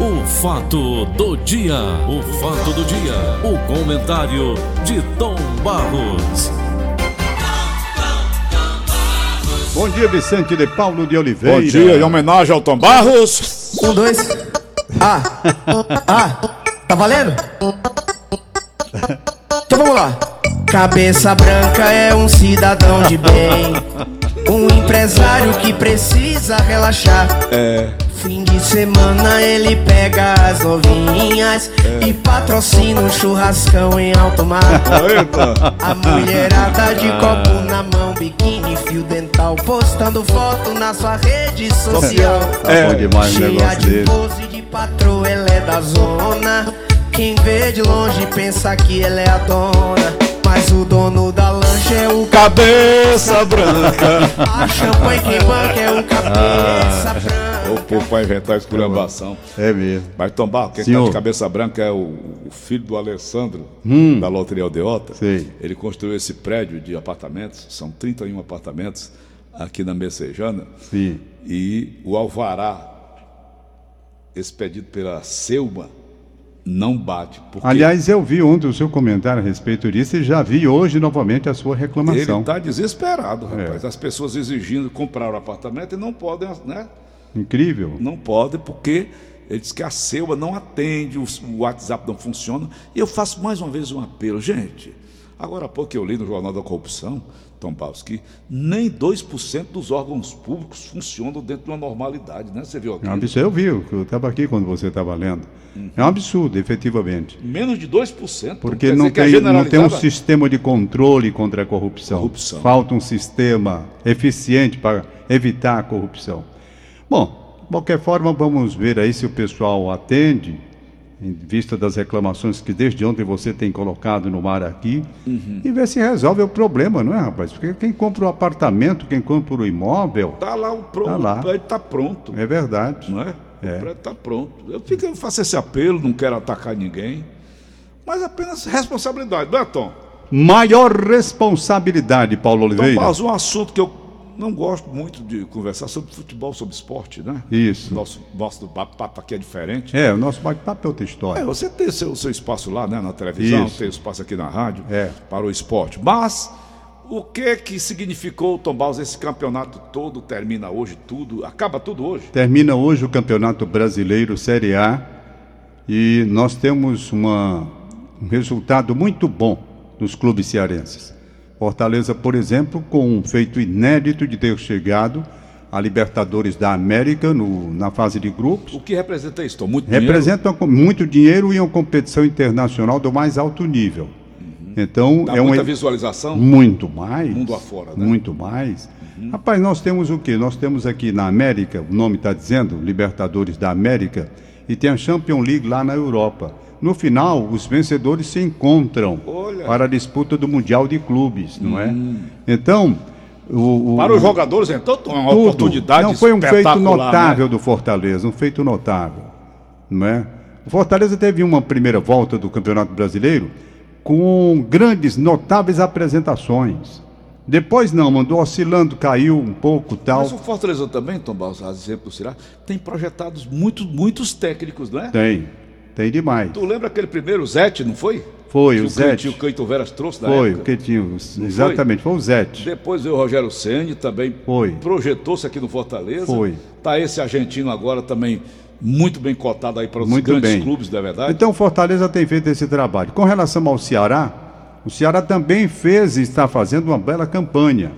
O fato do dia, o fato do dia, o comentário de Tom Barros. Bom dia, Vicente de Paulo de Oliveira. Bom dia, em homenagem ao Tom Barros. Um, dois. Ah! Ah! Tá valendo? Então vamos lá. Cabeça branca é um cidadão de bem. Um empresário que precisa relaxar. É. Fim de semana ele pega as novinhas e patrocina um churrascão em alto mar. A mulherada de copo na mão, biquíni, fio dental, postando foto na sua rede social. Tá bom demais o Cheia negócio de dele. pose de patroa, ela é da zona. Quem vê de longe pensa que ela é a dona. Mas o dono da lancha é o Cabeça branca. A champanhe quem banca é o cabeça O povo vai inventar esculhambação. É mesmo. Mas Tom Barros, quem Senhor. tá de cabeça branca é o, o filho do Alessandro, da Loteria Aldeota. Sei. Ele construiu esse prédio de apartamentos, são 31 apartamentos aqui na Messejana. Sim. E o alvará expedido pela Selma não bate. Porque Aliás, eu vi ontem o seu comentário a respeito disso e já vi hoje novamente a sua ele reclamação. está desesperado, É. rapaz. As pessoas exigindo comprar o apartamento e não podem, né? Incrível. Não pode, porque ele diz que a Selma não atende, o, WhatsApp não funciona. E eu faço mais uma vez um apelo. Gente, agora há pouco eu li no Jornal da Corrupção, Tom Barros, que nem 2% dos órgãos públicos funcionam dentro de uma normalidade, né? Você viu aqui? É um absurdo. Eu vi, eu estava aqui quando você estava lendo. É um absurdo, efetivamente. Menos de 2%. Porque não a tem, não tem um generalizada- sistema de controle contra a corrupção. Corrupção. Falta um sistema eficiente para evitar a corrupção. Bom, de qualquer forma, vamos ver aí se o pessoal atende, em vista das reclamações que desde ontem você tem colocado no mar aqui, Uhum. e ver se resolve o problema, não é, rapaz? Porque quem compra o apartamento, quem compra o imóvel, Tá lá o pronto, Tá lá. o prédio tá pronto, é verdade. não é? É. O prédio tá pronto. Eu, fico, eu faço esse apelo, não quero atacar ninguém, mas apenas responsabilidade, não é, Tom? Maior responsabilidade, Paulo Tom Oliveira. Barros, um assunto que eu não gosto muito de conversar sobre futebol, sobre esporte, né? Isso. Nosso, nosso papo aqui é diferente. É, o nosso bate-papo é outra É, história. você tem seu, seu espaço lá, né, na televisão, Isso. tem espaço aqui na rádio É. para o esporte. Mas o que que significou, Tom Barros, esse campeonato todo termina hoje tudo, acaba tudo hoje? Termina hoje o Campeonato Brasileiro Série A e nós temos uma- um resultado muito bom nos clubes cearenses. Fortaleza, por exemplo, com um feito inédito de ter chegado à Libertadores da América no- na fase de grupos. O que representa isso? Muito dinheiro? Representa com- muito dinheiro e uma competição internacional do mais alto nível. Então, Dá é muita e- visualização? muito mais. Mundo afora, né? Muito mais. Rapaz, nós temos o quê? Nós temos aqui na América, o nome está dizendo, Libertadores da América, e tem a Champions League lá na Europa. No final, os vencedores se encontram Olha. para a disputa do Mundial de Clubes, não é? Então, o, o- Para os jogadores, então, é uma tudo. oportunidade Não, foi um feito espetacular, notável né? do Fortaleza, um feito notável. Não é? O Fortaleza teve uma primeira volta do Campeonato Brasileiro com grandes, notáveis apresentações. Depois não, mandou oscilando, caiu um pouco tal. Mas o Fortaleza também, Tom a exemplo Cirá, tem projetados muito, muitos técnicos, não é? Tem, tem demais. Tu lembra aquele primeiro, o Zete, não foi? Foi, Que o o Zete. Cleitinho Cleiton Veras trouxe na Foi, época. o que tinha, exatamente, foi o Zete. Depois veio o Rogério Ceni também Foi. projetou-se aqui no Fortaleza. Foi. Tá esse argentino agora também muito bem cotado aí para os Muito grandes bem. clubes, não é verdade? Então o Fortaleza tem feito esse trabalho. Com relação ao Ceará, o Ceará também fez e está fazendo uma bela campanha,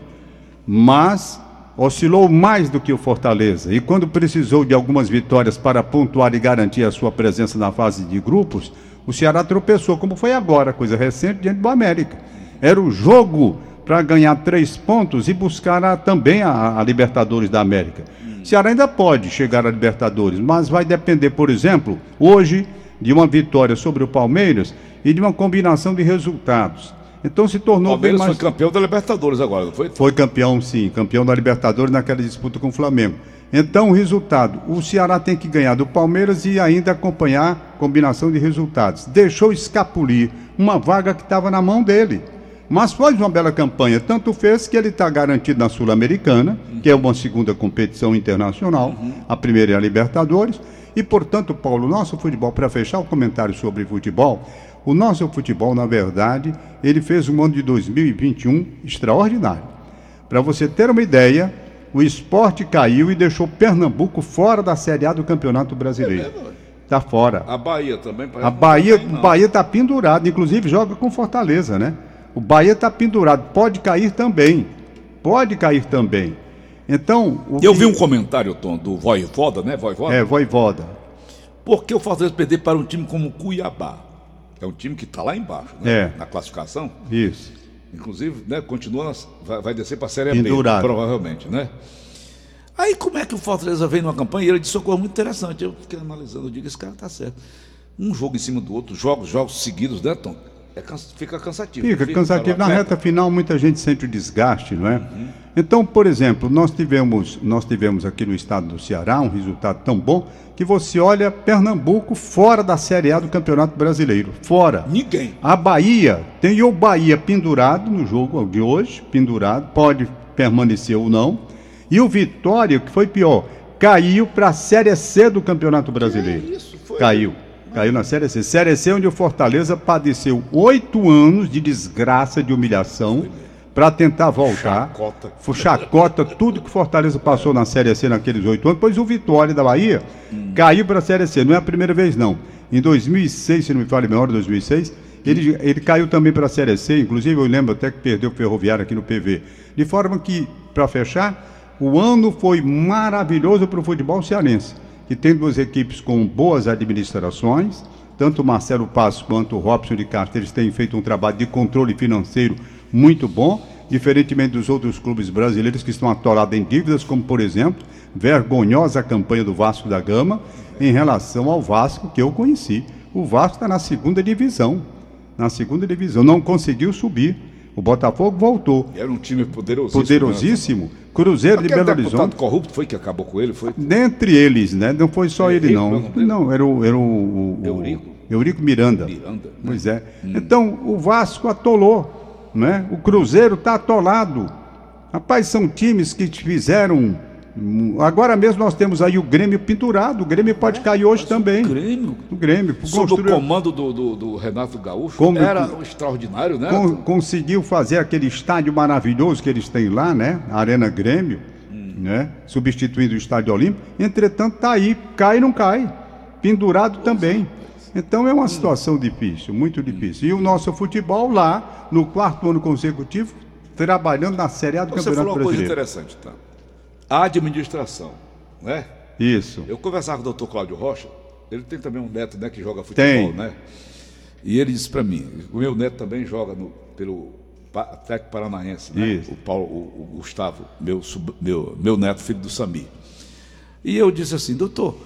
mas oscilou mais do que o Fortaleza. E quando precisou de algumas vitórias para pontuar e garantir a sua presença na fase de grupos, o Ceará tropeçou, como foi agora, coisa recente, diante do América. Era o jogo para ganhar três pontos e buscar a- também a, a Libertadores da América. O Ceará ainda pode chegar à Libertadores, mas vai depender, por exemplo, hoje, de uma vitória sobre o Palmeiras e de uma combinação de resultados. Então se tornou bem Palmeiras mais. foi campeão da Libertadores agora, não foi? Foi campeão, sim, campeão da Libertadores naquela disputa com o Flamengo. Então, o resultado: o Ceará tem que ganhar do Palmeiras e ainda acompanhar a combinação de resultados. Deixou escapulir uma vaga que estava na mão dele. Mas faz uma bela campanha, tanto fez que ele está garantido na Sul-Americana, que é uma segunda competição internacional, a primeira é a Libertadores, E, portanto, Paulo, nosso futebol, para fechar o comentário sobre futebol, o nosso futebol, na verdade, ele fez um ano de 2021 extraordinário. Para você ter uma ideia, o esporte caiu e deixou Pernambuco fora da Série A do Campeonato Brasileiro. Está fora. A Bahia também. A Bahia o Bahia está pendurado, inclusive joga com Fortaleza, né? O Bahia está pendurado, pode cair também. Pode cair também. Então. Eu que... vi um comentário, Tom, do Voivoda, né? Voivoda? É, Voivoda. Por que o Fortaleza perder para um time como Cuiabá? É um time que está lá embaixo, né? É. Na classificação. Isso. Inclusive, né, continua, nas, vai, vai, descer para a Série Pendurado. B, provavelmente, né? Aí como é que o Fortaleza vem numa campanha e ele disse socorro muito interessante. Eu fiquei analisando, eu digo, esse cara tá certo. Um jogo em cima do outro, jogos, jogos seguidos, né, Tom? É, fica cansativo. Fica, fica cansativo. Na reta final, muita gente sente o desgaste, não é? Uhum. Então, por exemplo, nós tivemos, nós tivemos aqui no estado do Ceará um resultado tão bom que você olha Pernambuco fora da Série A do Campeonato Brasileiro. Fora. Ninguém. A Bahia, tem o Bahia pendurado no jogo de hoje, pendurado, pode permanecer ou não. E o Vitória, que foi pior, caiu para a Série C do Campeonato Brasileiro. Que isso? Foi... Caiu. Caiu na Série C. Série C, onde o Fortaleza padeceu oito anos de desgraça, de humilhação, para tentar voltar. Chacota. Chacota, tudo que o Fortaleza passou na Série C naqueles oito anos. Depois o Vitória da Bahia hum. caiu para a Série C. Não é a primeira vez, não. Em 2006, se não me fale melhor, 2006, ele, ele caiu também para a Série C. Inclusive, eu lembro até que perdeu o Ferroviário aqui no PV. De forma que, para fechar, o ano foi maravilhoso para o futebol cearense que tem duas equipes com boas administrações, tanto o Marcelo Passos quanto o Robson de Castro, eles têm feito um trabalho de controle financeiro muito bom, diferentemente dos outros clubes brasileiros que estão atolados em dívidas, como por exemplo, vergonhosa campanha do Vasco da Gama em relação ao Vasco que eu conheci. O Vasco está na segunda divisão, na segunda divisão, não conseguiu subir. O Botafogo voltou. Era um time poderosíssimo. Poderosíssimo. Cruzeiro Aquele de Belo Horizonte. corrupto foi que acabou com ele? Foi? Dentre eles, né? Não foi só ele, não. Não, era o. Era o, o Eurico? Eurico Miranda. Miranda. Né? Pois é. Hum. Então, o Vasco atolou, né? O Cruzeiro está atolado. Rapaz, são times que fizeram Agora mesmo nós temos aí o Grêmio pendurado. O Grêmio pode é, cair hoje também. O Grêmio? O Grêmio. Sob construiu... o comando do, do, do, Renato Gaúcho. Como... Era extraordinário, né? Con conseguiu fazer aquele estádio maravilhoso que eles têm lá, né? A Arena Grêmio, hum. né? Substituindo o Estádio Olímpico. Entretanto, tá aí. Cai não cai. Pendurado Nossa. também. Então é uma hum. situação difícil, muito difícil. E o nosso futebol lá, no quarto ano consecutivo, trabalhando na Série A do Você Campeonato Brasileiro. Você falou uma coisa interessante, tá? Administração, né? Isso. Eu conversava com o doutor Cláudio Rocha, ele tem também um neto né, que joga futebol, tem. né? E ele disse para mim, o meu neto também joga no, pelo Atlético Paranaense, né? Isso. O Paulo, o, o Gustavo, meu, sub, meu, meu neto, filho do Sami. E eu disse assim, doutor,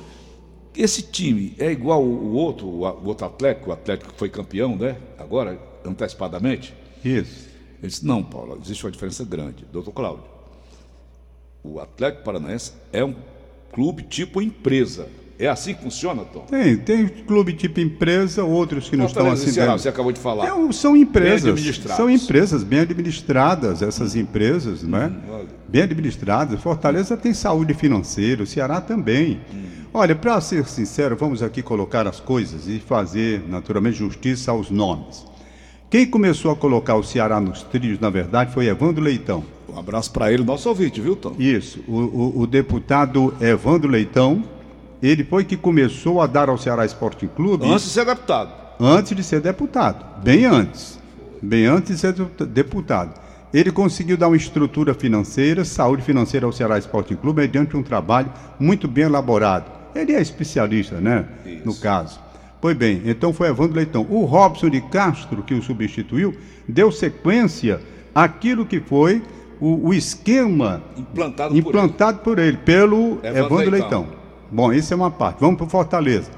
esse time é igual o outro, o outro Atlético, o Atlético que foi campeão, né? Agora, antecipadamente? Isso. Ele disse, não, Paulo, existe uma diferença grande. Doutor Cláudio, o Atlético Paranaense é um clube tipo empresa. É assim que funciona, Tom? Tem, tem clube tipo empresa, outros que não estão assim. Ceará, você acabou de falar. É, são empresas. São empresas bem administradas, essas empresas, não é? Hum, bem administradas. Fortaleza tem saúde financeira, o Ceará também. Hum. Olha, para ser sincero, vamos aqui colocar as coisas e fazer, naturalmente, justiça aos nomes. Quem começou a colocar o Ceará nos trilhos, na verdade, foi Evandro Leitão. Um abraço para ele, nosso ouvinte, viu, Tom? Isso. O, o, o, deputado Evandro Leitão, ele foi que começou a dar ao Ceará Esporte Clube. Antes de ser deputado. Antes de ser deputado. Bem antes. Bem antes de ser deputado. Ele conseguiu dar uma estrutura financeira, saúde financeira ao Ceará Esporte Clube, mediante um trabalho muito bem elaborado. Ele é especialista, né? Isso. No caso. Pois bem, então foi Evandro Leitão. O Robson de Castro, que o substituiu, deu sequência àquilo que foi o, o esquema implantado, implantado por, ele. por, ele. pelo Evandro, Evandro Leitão. Leitão. Bom, isso é uma parte. Vamos para o Fortaleza.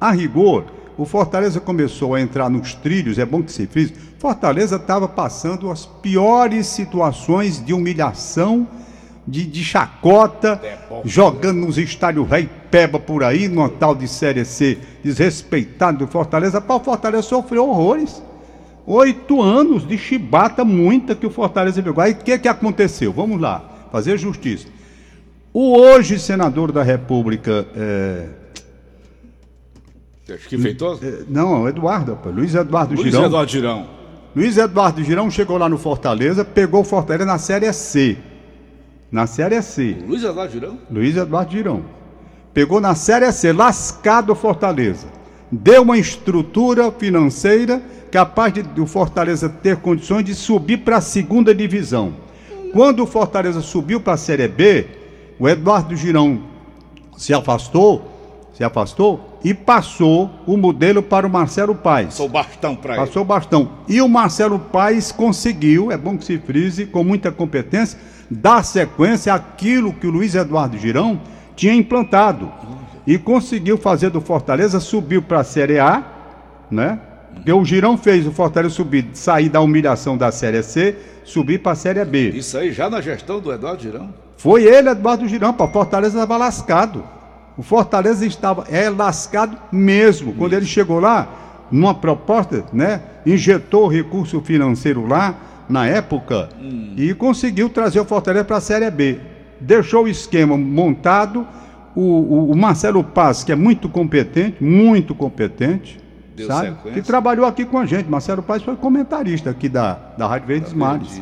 A rigor, o Fortaleza começou a entrar nos trilhos, é bom que se fez. Fortaleza estava passando as piores situações de humilhação, de, de chacota, é jogando nos estádios rei peba por aí, numa tal de Série C, desrespeitado do Fortaleza. o Fortaleza sofreu horrores. Oito anos de chibata, muita que o Fortaleza pegou. Aí o que, que aconteceu? Vamos lá, fazer justiça. O hoje senador da República, é, Que feitou? É, Não, Eduardo, rapaz, Luiz Eduardo Luiz Girão. Eduardo Girão. Luiz Eduardo Girão chegou lá no Fortaleza, pegou o Fortaleza na Série C. Na Série C. Luiz Eduardo Girão? Luiz Eduardo Girão. Pegou na Série C, lascado o Fortaleza. Deu uma estrutura financeira capaz de o Fortaleza ter condições de subir para a segunda divisão. Quando o Fortaleza subiu para a Série B, o Eduardo Girão se afastou, se afastou e passou o modelo para o Marcelo Paes. Sou bastão pra ele. Passou o bastão. E o Marcelo Paes conseguiu, é bom que se frise, com muita competência, dar sequência àquilo que o Luiz Eduardo Girão tinha implantado. E conseguiu fazer do Fortaleza, subiu para a Série A, né? Porque o Girão fez o Fortaleza subir, sair da humilhação da Série C, subir para a Série B. Isso aí já na gestão do Eduardo Girão. Foi ele, Eduardo Girão, para o Fortaleza estava lascado. O Fortaleza estava é lascado mesmo. Quando ele chegou lá, numa proposta, né, injetou recurso financeiro lá na época e conseguiu trazer o Fortaleza para a Série B. Deixou o esquema montado. O, o- o Marcelo Paz, que é muito competente, muito competente, Deu sabe? sequência. Que trabalhou aqui com a gente. Marcelo Paz foi comentarista aqui da, da Rádio Verdes Mares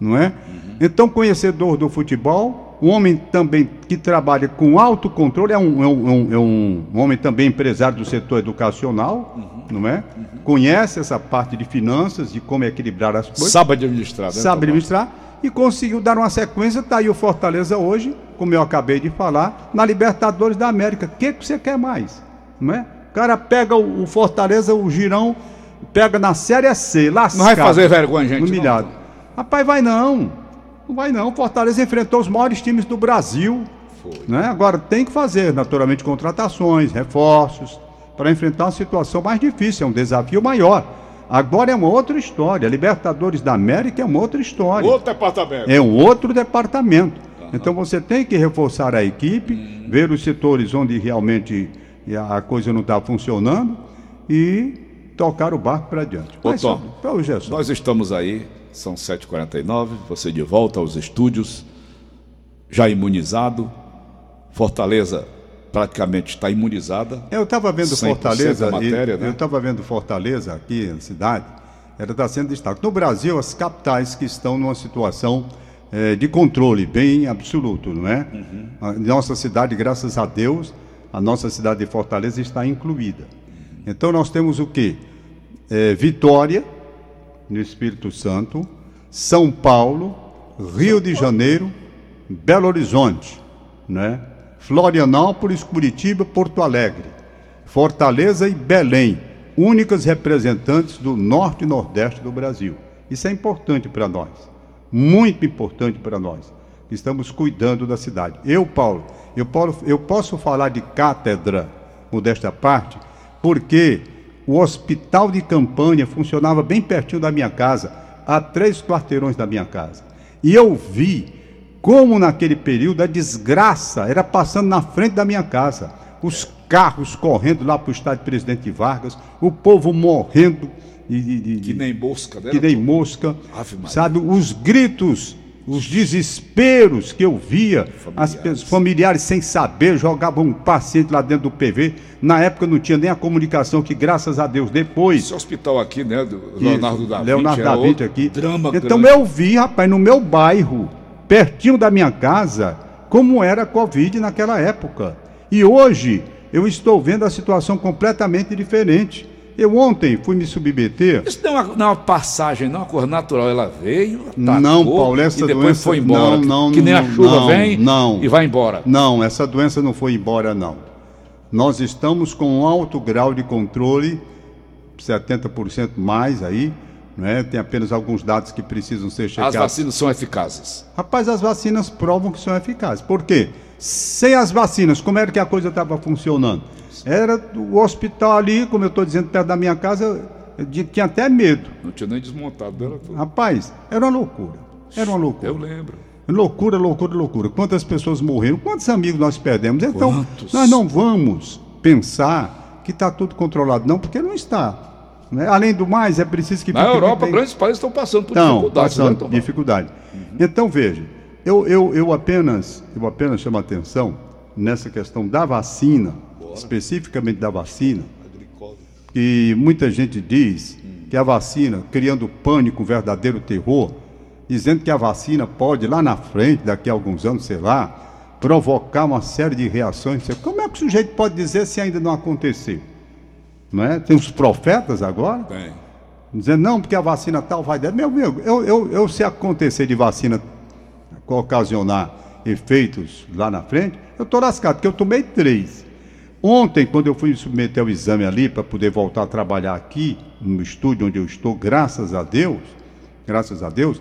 não é? Então, conhecedor do futebol, um homem também que trabalha com autocontrole, é um, é um, é um- é um homem também empresário do setor educacional, não é? Conhece essa parte de finanças, de como equilibrar as coisas, Sabe administrar, né? sabe administrar e conseguiu dar uma sequência. Está aí o Fortaleza hoje, como eu acabei de falar, na Libertadores da América. O que, que você quer mais? Não é? O cara pega o, o Fortaleza, o Girão, pega na Série C, lascado. Não vai fazer vergonha, gente, não. Humilhado. Rapaz, vai não. Não vai não. O Fortaleza enfrentou os maiores times do Brasil. Foi. Né? Agora tem que fazer, naturalmente, contratações, reforços, para enfrentar uma situação mais difícil, é um desafio maior. Agora é uma outra história. Libertadores da América é uma outra história. Outro departamento. É um outro departamento. Então você tem que reforçar a equipe, ver os setores onde realmente a coisa não está funcionando e tocar o barco para adiante. Ô, Mas Tom, para é. Nós estamos aí, são 7h49, você de volta aos estúdios, já imunizado. Fortaleza praticamente está imunizada. Eu estava vendo 100% Fortaleza, matéria, e- né? eu estava vendo Fortaleza aqui na cidade, ela está sendo destaque. No Brasil, as capitais que estão numa situação eh, de controle bem absoluto, não é? Uhum. Nossa cidade, graças a Deus, a nossa cidade de Fortaleza está incluída. Então nós temos o quê? Eh, Vitória, no Espírito Santo, São Paulo, Rio de Janeiro, Belo Horizonte, né? Florianópolis, Curitiba, Porto Alegre, Fortaleza e Belém, únicas representantes do norte e nordeste do Brasil. Isso é importante para nós, muito importante para nós. Estamos cuidando da cidade. Eu, Paulo, eu, Paulo, eu posso falar de cátedra, modesta parte, porque o hospital de campanha funcionava bem pertinho da minha casa, a três quarteirões da minha casa. E eu vi como naquele período a desgraça era passando na frente da minha casa. Os carros correndo lá para o estádio Presidente Vargas, o povo morrendo de, de- de- Que nem mosca, né? que nem mosca, Ave Maria. sabe? Os gritos, os desesperos que eu via, as Familiares. pe- familiares sem saber, jogavam um paciente lá dentro do PV. Na época não tinha nem a comunicação que, graças a Deus, depois Esse hospital aqui, né? Do Leonardo da Vinci. Leonardo é da Vinci aqui. Drama então grande. eu vi, rapaz, no meu bairro, pertinho da minha casa, como era a Covid naquela época. E hoje eu estou vendo a situação completamente diferente. Eu ontem fui me submeter. Isso não é, uma, não é uma passagem, não é uma coisa natural. Ela veio, atacou, Não, Paulo, essa e depois doença- foi embora. não, não, que, que nem a chuva vem não. e vai embora. Não, essa doença não foi embora, não. Nós estamos com um alto grau de controle, 70% mais aí, né? tem apenas alguns dados que precisam ser As checados. vacinas são eficazes. Rapaz, as vacinas provam que são eficazes. Por quê? Sem as vacinas, como era que a coisa estava funcionando? Era o hospital ali, como eu estou dizendo, perto da minha casa, de- tinha até medo. Não tinha nem desmontado dela tudo. Rapaz, era uma loucura. Era uma loucura. Eu lembro. Loucura, loucura, loucura. Quantas pessoas morreram? Quantos amigos nós perdemos? Então, Quantos? nós não vamos pensar que está tudo controlado, não, porque não está. né? Além do mais, é preciso que. Na Europa, bem- grandes países estão passando por Estão dificuldades. né, passando Tomás? dificuldade. Então, veja, eu, eu, eu, apenas, eu apenas chamo a atenção nessa questão da vacina, especificamente da vacina, que muita gente diz que a vacina, criando pânico, um verdadeiro terror, dizendo que a vacina pode, lá na frente, daqui a alguns anos, sei lá, provocar uma série de reações. Como é que o sujeito pode dizer se ainda não aconteceu? Não é? Tem os profetas agora? Tem. Dizendo, não, porque a vacina tal vai dar. Meu amigo, eu, eu, eu se acontecer de vacina ocasionar efeitos lá na frente, eu estou lascado, porque eu tomei três. Ontem, quando eu fui me submeter ao exame ali para poder voltar a trabalhar aqui, no estúdio onde eu estou, graças a Deus, graças a Deus,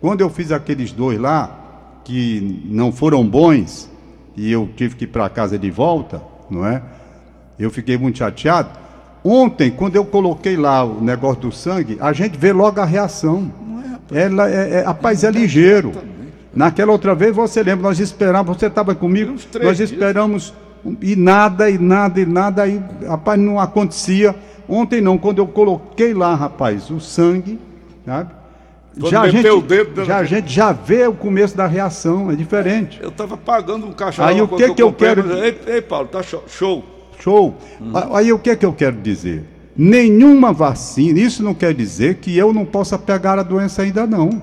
quando eu fiz aqueles dois lá, que não foram bons, e eu tive que ir para casa de volta, não é? Eu fiquei muito chateado. Ontem, quando eu coloquei lá o negócio do sangue, a gente vê logo a reação. Ela é, é, rapaz, é ligeiro. Naquela outra vez, você lembra, nós esperamos, você estava comigo, nós esperamos e nada, e nada, e nada, aí, rapaz, não acontecia. Ontem não, quando eu coloquei lá, rapaz, o sangue, sabe? Quando Já a, gente, o dedo, já a gente já vê o começo da reação, é diferente. Eu estava pagando um cachorro. Aí o que que eu quero- Ei, ei, Paulo, tá show. show. Show. A- Aí o que que eu quero dizer? Nenhuma vacina, isso não quer dizer que eu não possa pegar a doença ainda não.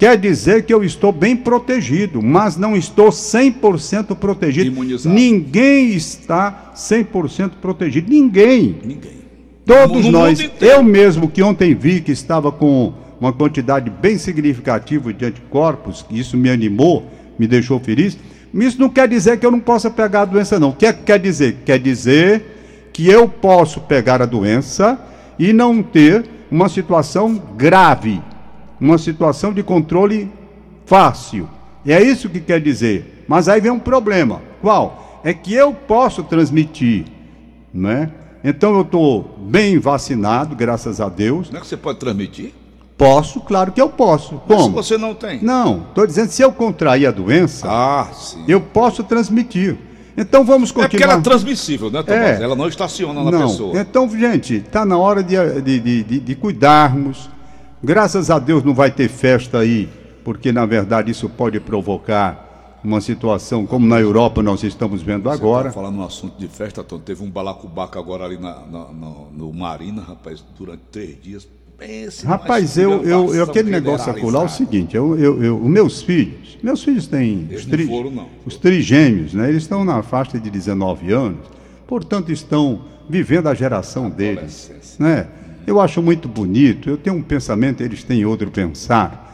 Quer dizer que eu estou bem protegido, mas não estou 100% protegido. Imunizado. Ninguém está 100% protegido, ninguém. Ninguém. Todos No nós, eu mesmo que ontem vi que estava com uma quantidade bem significativa de anticorpos, que isso me animou, me deixou feliz, isso não quer dizer que eu não possa pegar a doença, não. O é que quer dizer? Quer dizer que eu posso pegar a doença e não ter uma situação grave, uma situação de controle fácil. E é isso que quer dizer. Mas aí vem um problema. Qual? É que eu posso transmitir, né? Então eu estou bem vacinado, graças a Deus. Não é que você pode transmitir? Posso, claro que eu posso. Mas se Como? você não tem. Não, estou dizendo se eu contrair a doença, Ah, sim. eu posso transmitir. Então vamos É porque continuar. ela é transmissível, né, Tomás? É. Ela não estaciona na Não. pessoa. Então, gente, está na hora de, de, de- de cuidarmos. Graças a Deus não vai ter festa aí, porque na verdade isso pode provocar uma situação como na Europa nós estamos vendo Você agora. tá falando no assunto de festa, Tom, teve um balacubaca agora ali na, na- no, no Marina, rapaz, durante três dias. Pense numa Rapaz, eu, eu, eu aquele negócio acolá é o seguinte, eu, eu, eu- os meus filhos, meus filhos têm Eles os, não tri- foram, não. os trigêmeos, né? Eles estão na faixa de 19 anos, portanto estão vivendo a geração deles, Adolescência. né? Eu acho muito bonito, eu tenho um pensamento, eles têm outro pensar.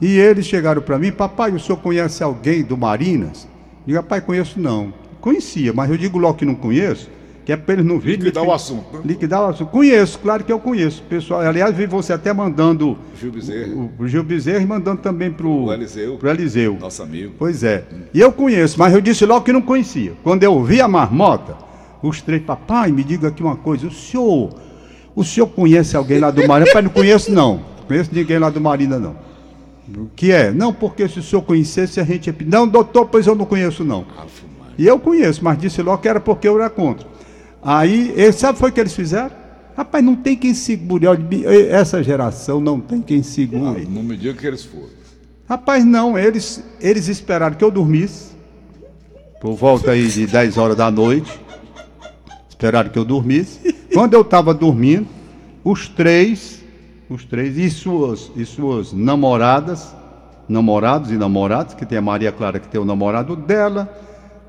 E eles chegaram para mim, papai, o senhor conhece alguém do Marinas? Digo, papai, conheço não. Conhecia, mas eu digo logo que não conheço, que é para eles não virem... Liquidar o assunto, né? Liquidar o assunto. Conheço, claro que eu conheço. Pessoal, aliás, vi você até mandando Gil Bezerra. o, o Gil Bezerra e mandando também para O Eliseu. Pro Eliseu. Nosso amigo. Pois é. E eu conheço, mas eu disse logo que não conhecia. Quando eu vi a marmota, os três, papai, me diga aqui uma coisa. O senhor, o senhor conhece alguém lá do Marina? Pai, não conheço não. Não conheço ninguém lá do Marina, não. O que é? Não, porque se o senhor conhecesse, a gente ia pedir. Não, doutor, pois eu não conheço, não. E eu conheço, mas disse logo que era porque eu era contra. Aí, eles, sabe foi o que eles fizeram? Rapaz, não tem quem segure. Essa geração não tem quem segure. Não me diga que eles foram. Rapaz, não, eles, eles esperaram que eu dormisse, por volta aí de 10 horas da noite, esperaram que eu dormisse. Quando eu estava dormindo, os três, os três e suas, e suas namoradas, namorados e namoradas, que tem a Maria Clara que tem o namorado dela,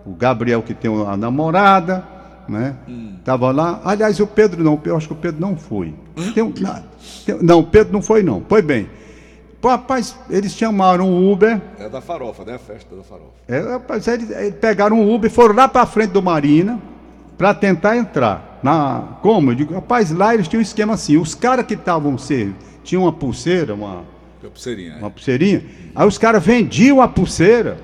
o Gabriel que tem a namorada, né? Tava lá. Aliás, o Pedro não, eu acho que o Pedro não foi. Tem um- não, tem- não, o Pedro não foi não. Pois bem. Rapaz, eles chamaram o Uber. É da farofa, né? A festa da farofa. É, rapaz, eles, eles pegaram o Uber e foram lá para frente do Marina para tentar entrar. Na, como? Eu digo, rapaz, lá eles tinham um esquema assim. Os caras que estavam servindo, tinham uma pulseira, uma, Que pulseirinha. uma pulseirinha. Aí os caras vendiam a pulseira.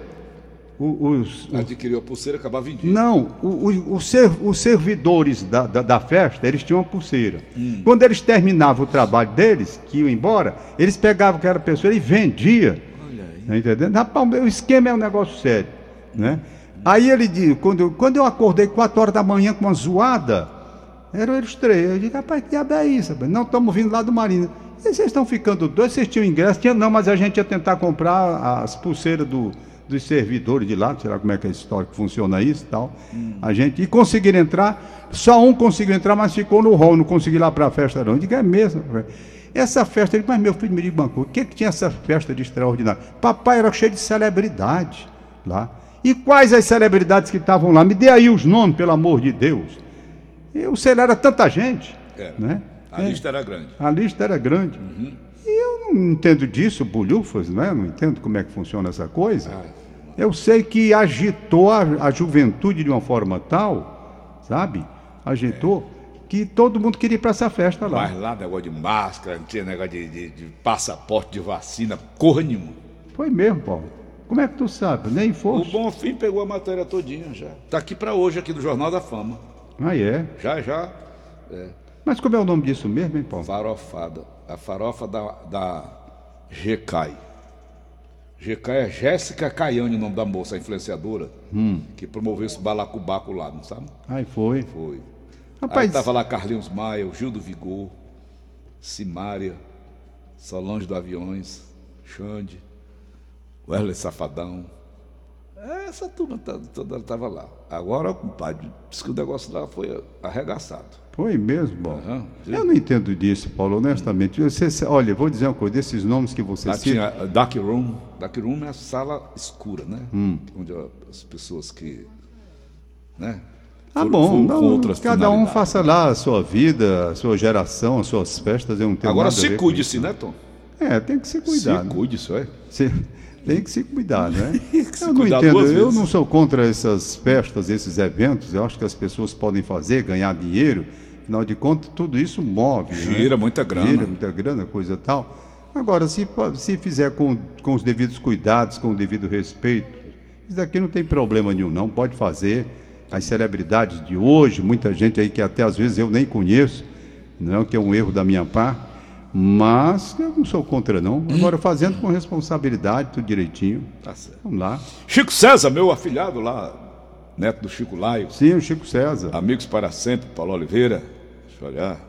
Os, é. Adquiriu a pulseira e acabava vendido. não, o- o- o ser- os servidores da, da, da festa, eles tinham uma pulseira. Hum. Quando eles terminavam o trabalho deles, que iam embora, eles pegavam aquela pessoa e vendiam. Olha aí. Tá entendendo? Rapaz, o esquema é um negócio sério, né? Aí ele diz, quando, eu- quando eu acordei 4 horas da manhã com uma zoada, eram eles três. Eu digo, rapaz, que diabo é isso? rapaz? Não, estamos vindo lá do Marina. E vocês estão ficando dois, vocês tinham ingresso? Tinha, não, mas a gente ia tentar comprar as pulseiras do, dos servidores de lá, sei lá como é que é a história que funciona isso e tal. A gente, e conseguiram entrar, só um conseguiu entrar, mas ficou no hall, não conseguiu ir lá para a festa não. Eu digo, é mesmo. velho. Essa festa, ele, mas meu filho me diga uma coisa, o que, que tinha essa festa de extraordinário? Papai era cheio de celebridade lá. E quais as celebridades que estavam lá? Me dê aí os nomes, pelo amor de Deus. Eu sei lá, era tanta gente. Era. Né? A lista era grande. A lista era grande. E eu não entendo disso, bolhufas, né? não entendo como é que funciona essa coisa. Eu sei que agitou a, a juventude de uma forma tal, sabe? Agitou, que todo mundo queria ir para essa festa lá. Mas lá negócio de máscara, não tinha negócio de, de- de passaporte de vacina, porra nenhuma. Foi mesmo, Paulo. Como é que tu sabe? Nem O fosse. Bonfim pegou a matéria todinha já. Tá aqui pra hoje, aqui do Jornal da Fama. Ah, é. Já, já. Mas como é o nome disso mesmo, hein, Paulo? Farofada. A farofa da, da GCAI. GCAI é Jéssica Caiane, o nome da moça, a influenciadora, que promoveu esse balacubaco lá, não sabe? Ai, foi. Foi. Rapaz, Aí tava lá Carlinhos Maia, o Gil do Vigor, Simária, Solange do Aviões, Xande, Wesley Safadão. Essa turma toda tava lá. Agora, compadre, disse que o negócio lá foi arregaçado. foi mesmo, Paulo. Aham, sim. Eu não entendo disso, Paulo, honestamente. Você, olha, vou dizer uma coisa, desses nomes que você Lá cita. tinha Dark Room. Dark Room é a sala escura, né? Hum. Onde as pessoas que. Né? Ah, foram- bom, foram não, cada um faça lá a sua vida, a sua geração, as suas festas, eu não tenho Agora se cuide-se, isso. né, Tom? É, tem que se cuidar. se né? cuide-se, é. Se- tem que se cuidar, né? se eu não entendo, eu não sou contra essas festas, esses eventos, eu acho que as pessoas podem fazer, ganhar dinheiro, afinal de contas, tudo isso move. né? Gira muita grana. Gira muita grana, coisa tal. Agora, se, se fizer com, com os devidos cuidados, com o devido respeito, isso daqui não tem problema nenhum, não, pode fazer. As celebridades de hoje, muita gente aí que até às vezes eu nem conheço, não que é um erro da minha parte, mas eu não sou contra não. Agora fazendo com responsabilidade, tudo direitinho. Tá certo. Vamos lá. Chico César, meu afilhado lá, neto do Chico Laio. Sim, o Chico César. Amigos para sempre, Paulo Oliveira. Deixa eu olhar.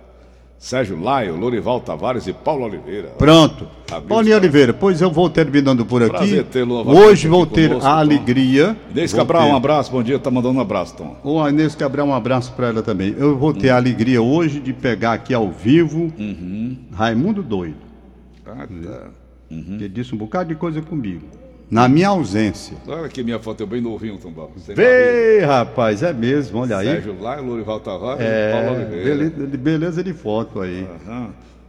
Sérgio Laio, Lorival Tavares e Paulo Oliveira. Pronto. Paulinho Oliveira, pois eu vou terminando por aqui. Prazer tê-lo Hoje vou ter conosco, a alegria. Inês Cabral, ter- um abraço, bom dia. Tá mandando um abraço, Tom. Ô, Inês Cabral, um abraço para ela também. Eu vou ter a alegria hoje de pegar aqui ao vivo Uhum. Raimundo Doido, Ah, tá. que disse um bocado de coisa comigo. Na minha ausência. Olha aqui minha foto, eu bem novinho, barriga. Vê, rapaz, é mesmo, olha aí. Sérgio Laio, Lorival Tavares e Paulo É, Oliveira. beleza, beleza de foto aí. Aham.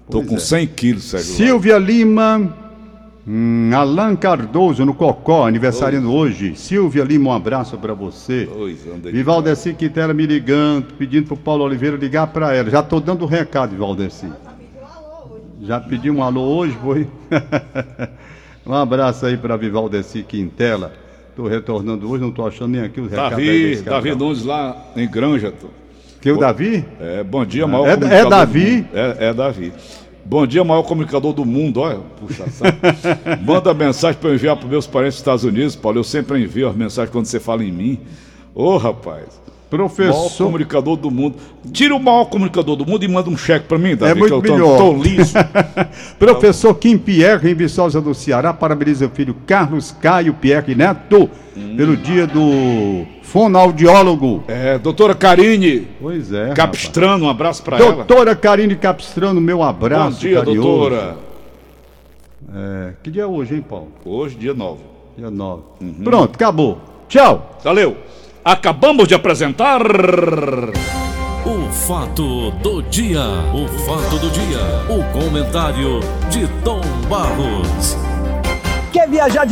Tô Pois com é. 100 quilos, Sérgio. Silvia Lima, hum, Alan Cardoso no Cocó, aniversariando hoje. Silvia Lima, um abraço para você. Dois anos aí. Vivaldeci Quintela me ligando, pedindo pro Paulo Oliveira ligar para ela. Já tô dando recado, Vivaldeci. Já pedi um alô hoje, foi? um abraço aí para Vivaldeci Quintela. Tô retornando hoje, não tô achando nem aqui os recados Davi. Davi Nunes lá em Granja, Tom. Que o Davi? É, bom dia, maior É- é comunicador do Davi? É, é Davi. Bom dia, maior comunicador do mundo. Olha, puxa saco. Manda mensagem para eu enviar para meus parentes dos Estados Unidos, Paulo. Eu sempre envio as mensagens quando você fala em mim. Ô, rapaz. Maior Professor. comunicador do mundo. Tira o maior comunicador do mundo e manda um cheque para mim, Davi, É muito que eu tô, melhor. tô liso. Professor Kim Pierre, em Viçosa do Ceará, parabeniza o filho Carlos Caio Pierre Neto pelo dia do fonoaudiólogo. É, doutora Karine Pois é. Capistrano, um abraço para rapaz. ela. Doutora Karine Capistrano, meu abraço. Bom dia, carinhoso. doutora. É, que dia é hoje, hein, Paulo? Hoje, dia 9. Dia 9. Uhum. Pronto, acabou. Tchau. Valeu. Acabamos de apresentar. O fato do dia. O fato do dia. O comentário de Tom Barros. Quer viajar de